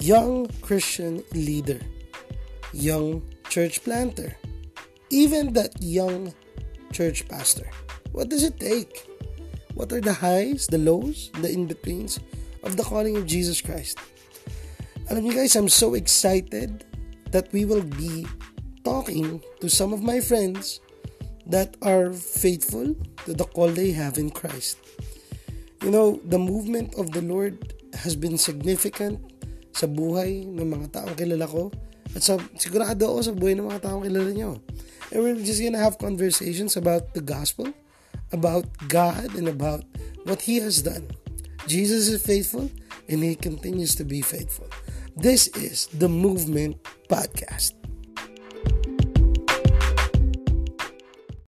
young Christian leader, young church planter, even that young church pastor. What does it take? What are the highs, the lows, the in betweens of the calling of Jesus Christ? Alam niyo guys, I'm so excited that we will be talking to some of my friends that are faithful to the call they have in Christ. You know, the movement of the Lord has been significant sa buhay ng mga taong kilala ko at sa, sigurado ako sa buhay ng mga taong kilala nyo. And we're just gonna have conversations about the gospel, about God, and about what He has done. Jesus is faithful and He continues to be faithful. This is the Movement Podcast.